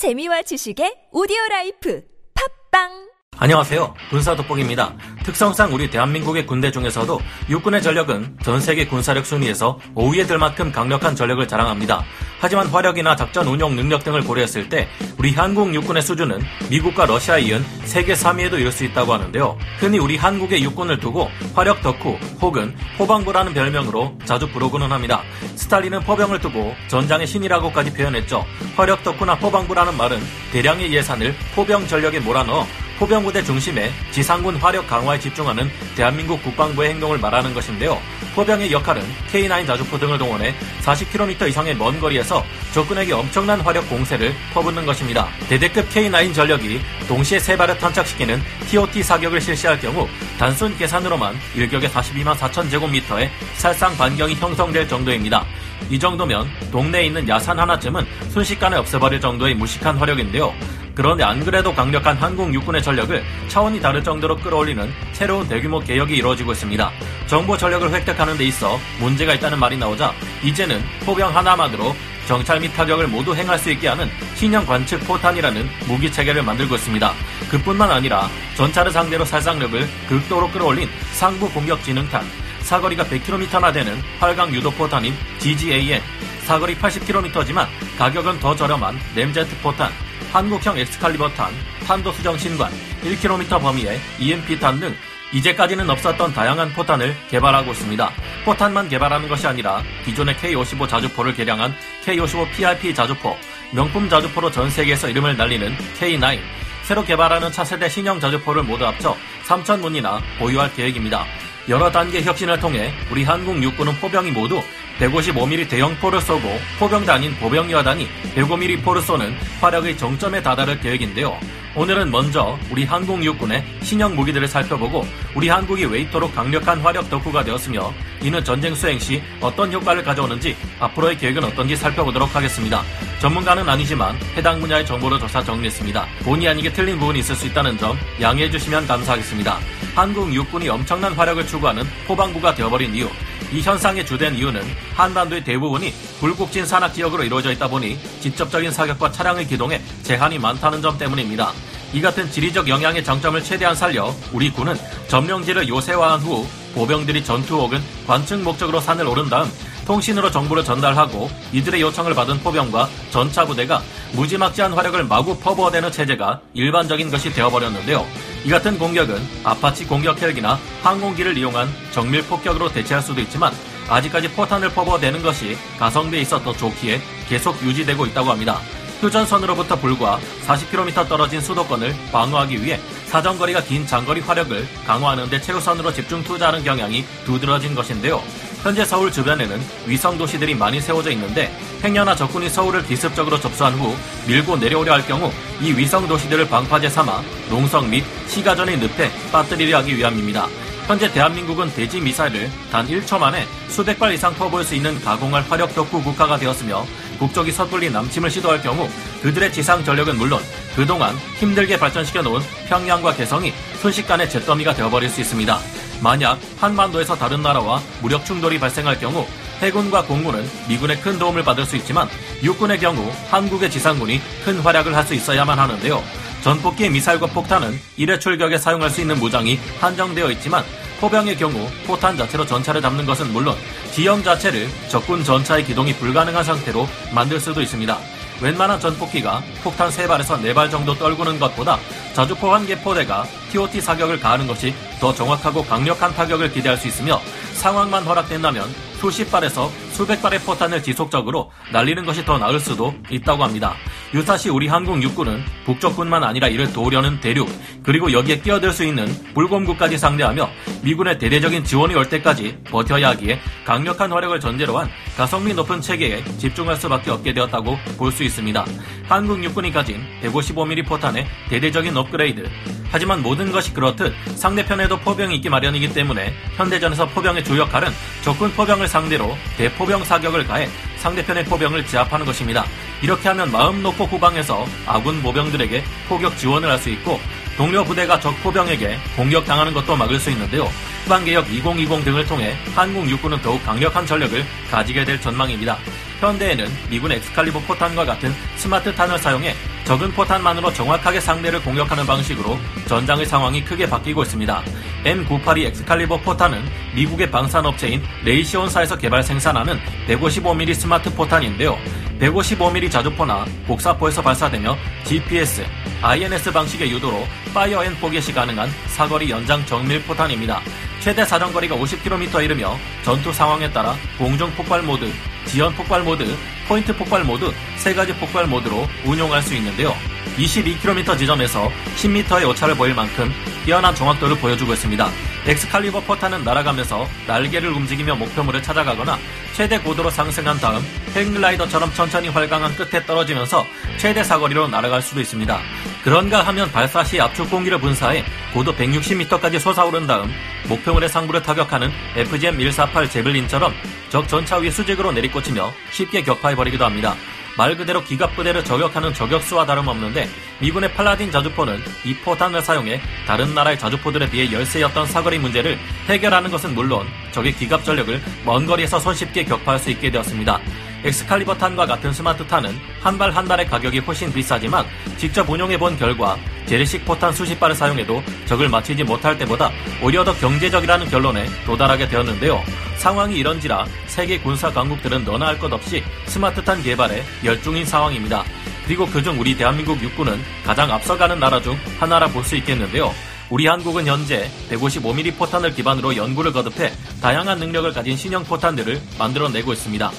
재미와 지식의 오디오 life. 팟빵 안녕하세요. 군사 돋보기입니다. 특성상 우리 대한민국의 군대 중에서도 육군의 전력은 전 세계 군사력 순위에서 5위에 들 만큼 강력한 전력을 자랑합니다. 하지만 화력이나 작전 운용 능력 등을 고려했을 때 우리 한국 육군의 수준은 미국과 러시아에 이은 세계 3위에도 이를 수 있다고 하는데요. 흔히 우리 한국의 육군을 두고 화력 덕후 혹은 포방부라는 별명으로 자주 부르고는 합니다. 스탈린은 포병을 두고 전장의 신이라고까지 표현했죠. 화력 덕후나 포방부라는 말은 대량의 예산을 포병 전력에 몰아넣어 포병부대 중심에 지상군 화력 강화에 집중하는 대한민국 국방부의 행동을 말하는 것인데요. 포병의 역할은 K9 자주포 등을 동원해 40km 이상의 먼 거리에서 적군에게 엄청난 화력 공세를 퍼붓는 것입니다. 대대급 K9 전력이 동시에 세 발을 탄착시키는 TOT 사격을 실시할 경우 단순 계산으로만 일격에 42만 4천 제곱미터의 살상 반경이 형성될 정도입니다. 이 정도면 동네에 있는 야산 하나쯤은 순식간에 없애버릴 정도의 무식한 화력인데요. 그런데 안 그래도 강력한 한국 육군의 전력을 차원이 다를 정도로 끌어올리는 새로운 대규모 개혁이 이루어지고 있습니다. 정보 전력을 획득하는 데 있어 문제가 있다는 말이 나오자 이제는 포병 하나만으로 정찰 및 타격을 모두 행할 수 있게 하는 신형 관측 포탄이라는 무기 체계를 만들고 있습니다. 그뿐만 아니라 전차를 상대로 살상력을 극도로 끌어올린 상부 공격 지능탄, 사거리가 100km나 되는 활강 유도 포탄인 GGAM, 사거리 80km지만 가격은 더 저렴한 램제트 포탄, 한국형 엑스칼리버 탄, 탄도 수정 신관, 1km 범위의 EMP탄 등 이제까지는 없었던 다양한 포탄을 개발하고 있습니다. 포탄만 개발하는 것이 아니라 기존의 K55 자주포를 개량한 K55 PIP 자주포, 명품 자주포로 전 세계에서 이름을 날리는 K9, 새로 개발하는 차세대 신형 자주포를 모두 합쳐 3,000문이나 보유할 계획입니다. 여러 단계 혁신을 통해 우리 한국 육군은 포병이 모두 155mm 대형포를 쏘고 아닌 보병여단이 105mm 포를 쏘는 화력의 정점에 다다를 계획인데요. 오늘은 먼저 우리 한국 육군의 신형 무기들을 살펴보고 우리 한국이 왜 이토록 강력한 화력 덕후가 되었으며 이는 전쟁 수행 시 어떤 효과를 가져오는지 앞으로의 계획은 어떤지 살펴보도록 하겠습니다. 전문가는 아니지만 해당 분야의 정보를 조사 정리했습니다. 본의 아니게 틀린 부분이 있을 수 있다는 점 양해해 주시면 감사하겠습니다. 한국 육군이 엄청난 화력을 추구하는 포방부가 되어버린 이유 이 현상의 주된 이유는 한반도의 대부분이 불국진 산악 지역으로 이루어져 있다 보니 직접적인 사격과 차량의 기동에 제한이 많다는 점 때문입니다. 이 같은 지리적 영향의 장점을 최대한 살려 우리 군은 점령지를 요새화한 후 보병들이 전투 혹은 관측 목적으로 산을 오른 다음 통신으로 정보를 전달하고 이들의 요청을 받은 포병과 전차 부대가 무지막지한 화력을 마구 퍼부어대는 체제가 일반적인 것이 되어버렸는데요. 이 같은 공격은 아파치 공격 헬기나 항공기를 이용한 정밀 폭격으로 대체할 수도 있지만 아직까지 포탄을 퍼부어대는 것이 가성비에 있어 더 좋기에 계속 유지되고 있다고 합니다. 휴전선으로부터 불과 40km 떨어진 수도권을 방어하기 위해 사정거리가 긴 장거리 화력을 강화하는 데 최우선으로 집중 투자하는 경향이 두드러진 것인데요. 현재 서울 주변에는 위성 도시들이 많이 세워져 있는데 행여나 적군이 서울을 기습적으로 접수한 후 밀고 내려오려 할 경우 이 위성 도시들을 방파제 삼아 농성 및 시가전의 늪에 빠뜨리려 하기 위함입니다. 현재 대한민국은 대지 미사일을 단 1초 만에 수백 발 이상 퍼부을 수 있는 가공할 화력 덕후 국가가 되었으며 국적이 섣불리 남침을 시도할 경우 그들의 지상 전력은 물론 그동안 힘들게 발전시켜 놓은 평양과 개성이 순식간에 잿더미가 되어버릴 수 있습니다. 만약 한반도에서 다른 나라와 무력 충돌이 발생할 경우 해군과 공군은 미군의 큰 도움을 받을 수 있지만 육군의 경우 한국의 지상군이 큰 활약을 할 수 있어야만 하는데요. 전폭기의 미사일과 폭탄은 일회 출격에 사용할 수 있는 무장이 한정되어 있지만 포병의 경우 포탄 자체로 전차를 잡는 것은 물론 지형 자체를 적군 전차의 기동이 불가능한 상태로 만들 수도 있습니다. 웬만한 전폭기가 폭탄 3발에서 4발 정도 떨구는 것보다 자주포 한 개 포대가 TOT 사격을 가하는 것이 더 정확하고 강력한 타격을 기대할 수 있으며 상황만 허락된다면 수십 발에서 수백 발의 포탄을 지속적으로 날리는 것이 더 나을 수도 있다고 합니다. 유사시 우리 한국 육군은 북쪽뿐만 아니라 이를 도우려는 대륙 그리고 여기에 끼어들 수 있는 불곰국까지 상대하며 미군의 대대적인 지원이 올 때까지 버텨야 하기에 강력한 화력을 전제로 한 가성비 높은 체계에 집중할 수밖에 없게 되었다고 볼 수 있습니다. 한국 육군이 가진 155mm 포탄의 대대적인 업그레이드 하지만 모든 것이 그렇듯 상대편에도 포병이 있기 마련이기 때문에 현대전에서 포병의 주 역할은 적군 포병을 상대로 대포병 사격을 가해 상대편의 포병을 제압하는 것입니다. 이렇게 하면 마음 놓고 후방에서 아군 모병들에게 포격 지원을 할 수 있고 동료 부대가 적 포병에게 공격당하는 것도 막을 수 있는데요. 후방개혁 2020 등을 통해 한국 육군은 더욱 강력한 전력을 가지게 될 전망입니다. 현대에는 미군 엑스칼리버 포탄과 같은 스마트 탄을 사용해 적은 포탄만으로 정확하게 상대를 공격하는 방식으로 전장의 상황이 크게 바뀌고 있습니다. M982 엑스칼리버 포탄은 미국의 방산업체인 레이시온사에서 개발 생산하는 155mm 스마트 포탄인데요. 155mm 자주포나 곡사포에서 발사되며 GPS, INS 방식의 유도로 파이어 앤 포겟이 가능한 사거리 연장 정밀 포탄입니다. 최대 사정거리가 50km에 이르며 전투 상황에 따라 공중 폭발 모드, 지연 폭발 모드, 포인트 폭발 모드 세 가지 폭발 모드로 운용할 수 있는데요. 22km 지점에서 10m의 오차를 보일 만큼 뛰어난 정확도를 보여주고 있습니다. 엑스칼리버 포탄은 날아가면서 날개를 움직이며 목표물을 찾아가거나 최대 고도로 상승한 다음 행글라이더처럼 천천히 활강한 끝에 떨어지면서 최대 사거리로 날아갈 수도 있습니다. 그런가 하면 발사 시 압축 공기를 분사해 고도 160m까지 솟아오른 다음 목표물의 상부를 타격하는 FGM-148 제블린처럼 적 전차 위에 수직으로 내리꽂히며 쉽게 격파해버리기도 합니다. 말 그대로 기갑부대를 저격하는 저격수와 다름없는데 미군의 팔라딘 자주포는 이 포탄을 사용해 다른 나라의 자주포들에 비해 열세였던 사거리 문제를 해결하는 것은 물론 적의 기갑 전력을 먼 거리에서 손쉽게 격파할 수 있게 되었습니다. 엑스칼리버 탄과 같은 스마트 탄은 한 발한 발의 가격이 훨씬 비싸지만 직접 운용해 본 결과 재래식 포탄 수십 발을 사용해도 적을 맞히지 못할 때보다 오히려 더 경제적이라는 결론에 도달하게 되었는데요. 상황이 이런지라 세계 군사 강국들은 너나 할 것 없이 스마트탄 개발에 열중인 상황입니다. 그리고 그중 우리 대한민국 육군은 가장 앞서가는 나라 중 하나라 볼 수 있겠는데요. 우리 한국은 현재 155mm 포탄을 기반으로 연구를 거듭해 다양한 능력을 가진 신형 포탄들을 만들어내고 있습니다.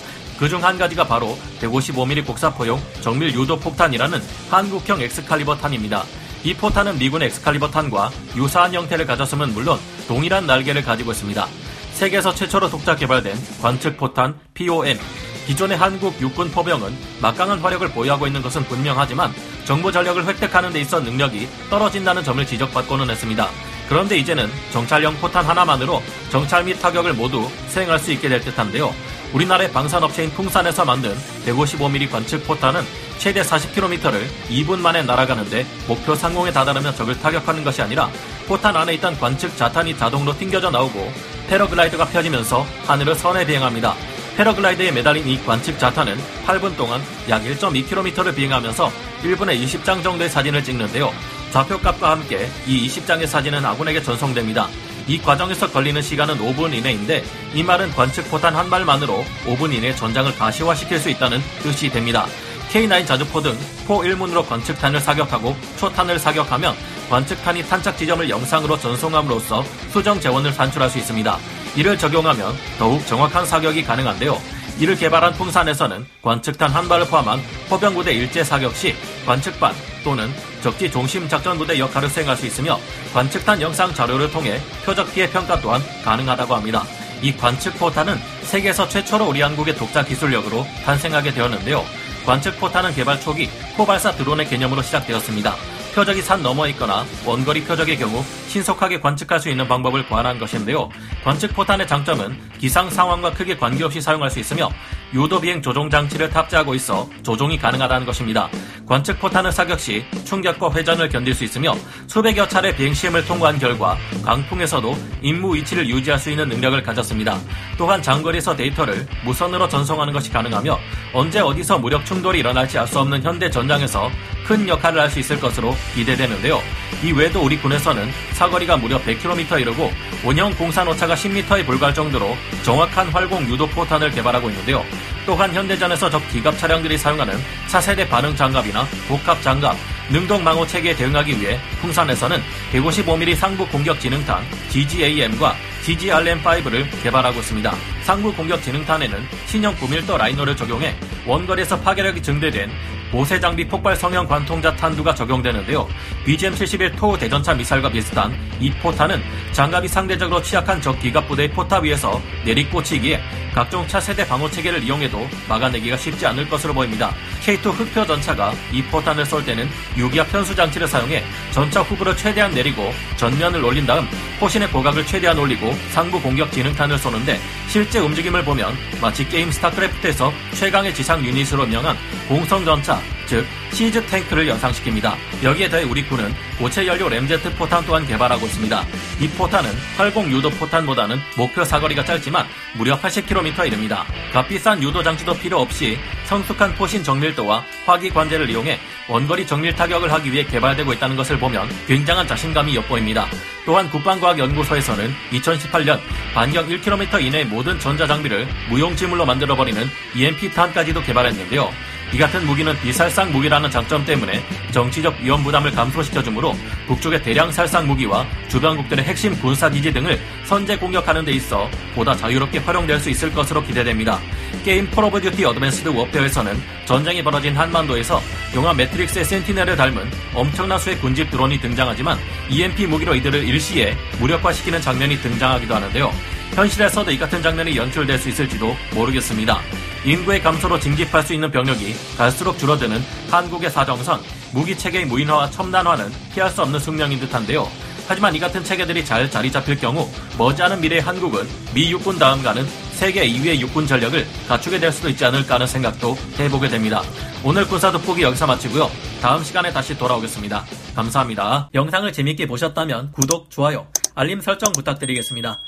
그중 한 가지가 바로 155mm 곡사포용 정밀 유도 폭탄이라는 한국형 엑스칼리버 탄입니다. 이 포탄은 미군 엑스칼리버 탄과 유사한 형태를 가졌음은 물론 동일한 날개를 가지고 있습니다. 세계에서 최초로 독자 개발된 관측 포탄 POM. 기존의 한국 육군 포병은 막강한 화력을 보유하고 있는 것은 분명하지만 정보 전력을 획득하는 데 있어 능력이 떨어진다는 점을 지적받고는 했습니다. 그런데 이제는 정찰용 포탄 하나만으로 정찰 및 타격을 모두 수행할 수 있게 될 듯한데요. 우리나라의 방산업체인 풍산에서 만든 155mm 관측 포탄은 최대 40km를 2분 만에 날아가는데 목표 상공에 다다르며 적을 타격하는 것이 아니라 포탄 안에 있던 관측 자탄이 자동으로 튕겨져 나오고 패러글라이더가 펴지면서 하늘을 선에 비행합니다. 패러글라이더에 매달린 이 관측 자탄은 8분 동안 약 1.2km를 비행하면서 1분에 20장 정도의 사진을 찍는데요. 좌표값과 함께 이 20장의 사진은 아군에게 전송됩니다. 이 과정에서 걸리는 시간은 5분 이내인데 이 말은 관측 포탄 한 발만으로 5분 이내 전장을 가시화시킬 수 있다는 뜻이 됩니다. K9 자주포 등 포 1문으로 관측탄을 사격하고 초탄을 사격하면 관측탄이 탄착 지점을 영상으로 전송함으로써 수정 재원을 산출할 수 있습니다. 이를 적용하면 더욱 정확한 사격이 가능한데요. 이를 개발한 풍산에서는 관측탄 한 발을 포함한 포병부대 일제 사격 시 관측반 또는 적지 중심 작전 부대 역할을 수행할 수 있으며 관측탄 영상 자료를 통해 표적 피해 평가 또한 가능하다고 합니다. 이 관측 포탄은 세계에서 최초로 우리 한국의 독자 기술력으로 탄생하게 되었는데요. 관측 포탄은 개발 초기 포발사 드론의 개념으로 시작되었습니다. 표적이 산 너머에 있거나 원거리 표적의 경우 신속하게 관측할 수 있는 방법을 고안한 것인데요. 관측 포탄의 장점은 기상 상황과 크게 관계없이 사용할 수 있으며 유도 비행 조종 장치를 탑재하고 있어 조종이 가능하다는 것입니다. 관측 포탄을 사격 시 충격과 회전을 견딜 수 있으며 수백여 차례 비행 시험을 통과한 결과 강풍에서도 임무 위치를 유지할 수 있는 능력을 가졌습니다. 또한 장거리에서 데이터를 무선으로 전송하는 것이 가능하며 언제 어디서 무력 충돌이 일어날지 알 수 없는 현대 전장에서 큰 역할을 할 수 있을 것으로 기대되는데요. 이 외에도 우리 군에서는 사거리가 무려 100km 이르고 원형 공산 오차가 10m에 불과할 정도로 정확한 활공 유도 포탄을 개발하고 있는데요. 또한 현대전에서 적 기갑 차량들이 사용하는 차세대 반응 장갑이나 복합 장갑, 능동 망호 체계에 대응하기 위해 풍산에서는 155mm 상부 공격 지능탄 GGAM과 GGRM5를 개발하고 있습니다. 상부 공격 지능탄에는 신형 9밀도 라이너를 적용해 원거리에서 파괴력이 증대된 보세 장비 폭발 성형 관통자 탄두가 적용되는데요. BGM-71 토 대전차 미사일과 비슷한 이 포탄은 장갑이 상대적으로 취약한 적 기갑 부대의 포탑 위에서 내리꽂히기에 각종 차세대 방어 체계를 이용해도 막아내기가 쉽지 않을 것으로 보입니다. K2 흑표 전차가 이 포탄을 쏠 때는 유기압 편수 장치를 사용해 전차 후부를 최대한 내리고 전면을 올린 다음 포신의 고각을 최대한 올리고 상부 공격 지능탄을 쏘는데 실제 움직임을 보면 마치 게임 스타크래프트에서 최강의 지상 유닛으로 유명한 공성 전차 즉 siege 탱크를 연상시킵니다. 여기에 더해 우리 군은 고체 연료 램제트 포탄 또한 개발하고 있습니다. 이 포탄은 활공 유도 포탄보다는 목표 사거리가 짧지만 무려 80km 이릅니다. 값비싼 유도 장치도 필요 없이 성숙한 포신 정밀도와 화기 관제를 이용해 원거리 정밀 타격을 하기 위해 개발되고 있다는 것을 보면 굉장한 자신감이 엿보입니다. 또한 국방과학연구소에서는 2018년 반경 1km 이내 모든 전자장비를 무용지물로 만들어버리는 EMP탄까지도 개발했는데요. 이 같은 무기는 비살상 무기라는 장점 때문에 정치적 위험 부담을 감소시켜주므로 북쪽의 대량 살상 무기와 주변국들의 핵심 군사기지 등을 선제 공격하는 데 있어 보다 자유롭게 활용될 수 있을 것으로 기대됩니다. 게임 Call of Duty Advanced Warfare에서는 전쟁이 벌어진 한반도에서 영화 매트릭스의 센티넬을 닮은 엄청난 수의 군집 드론이 등장하지만 EMP 무기로 이들을 일시에 무력화시키는 장면이 등장하기도 하는데요. 현실에서도 이 같은 장면이 연출될 수 있을지도 모르겠습니다. 인구의 감소로 징집할 수 있는 병력이 갈수록 줄어드는 한국의 사정선, 무기 체계의 무인화와 첨단화는 피할 수 없는 숙명인 듯한데요. 하지만 이 같은 체계들이 잘 자리 잡힐 경우 머지않은 미래의 한국은 미 육군 다음 가는 세계 2위의 육군 전력을 갖추게 될 수도 있지 않을까 하는 생각도 해보게 됩니다. 오늘 군사 돋보기 여기서 마치고요. 다음 시간에 다시 돌아오겠습니다. 감사합니다. 영상을 재밌게 보셨다면 구독, 좋아요, 알림 설정 부탁드리겠습니다.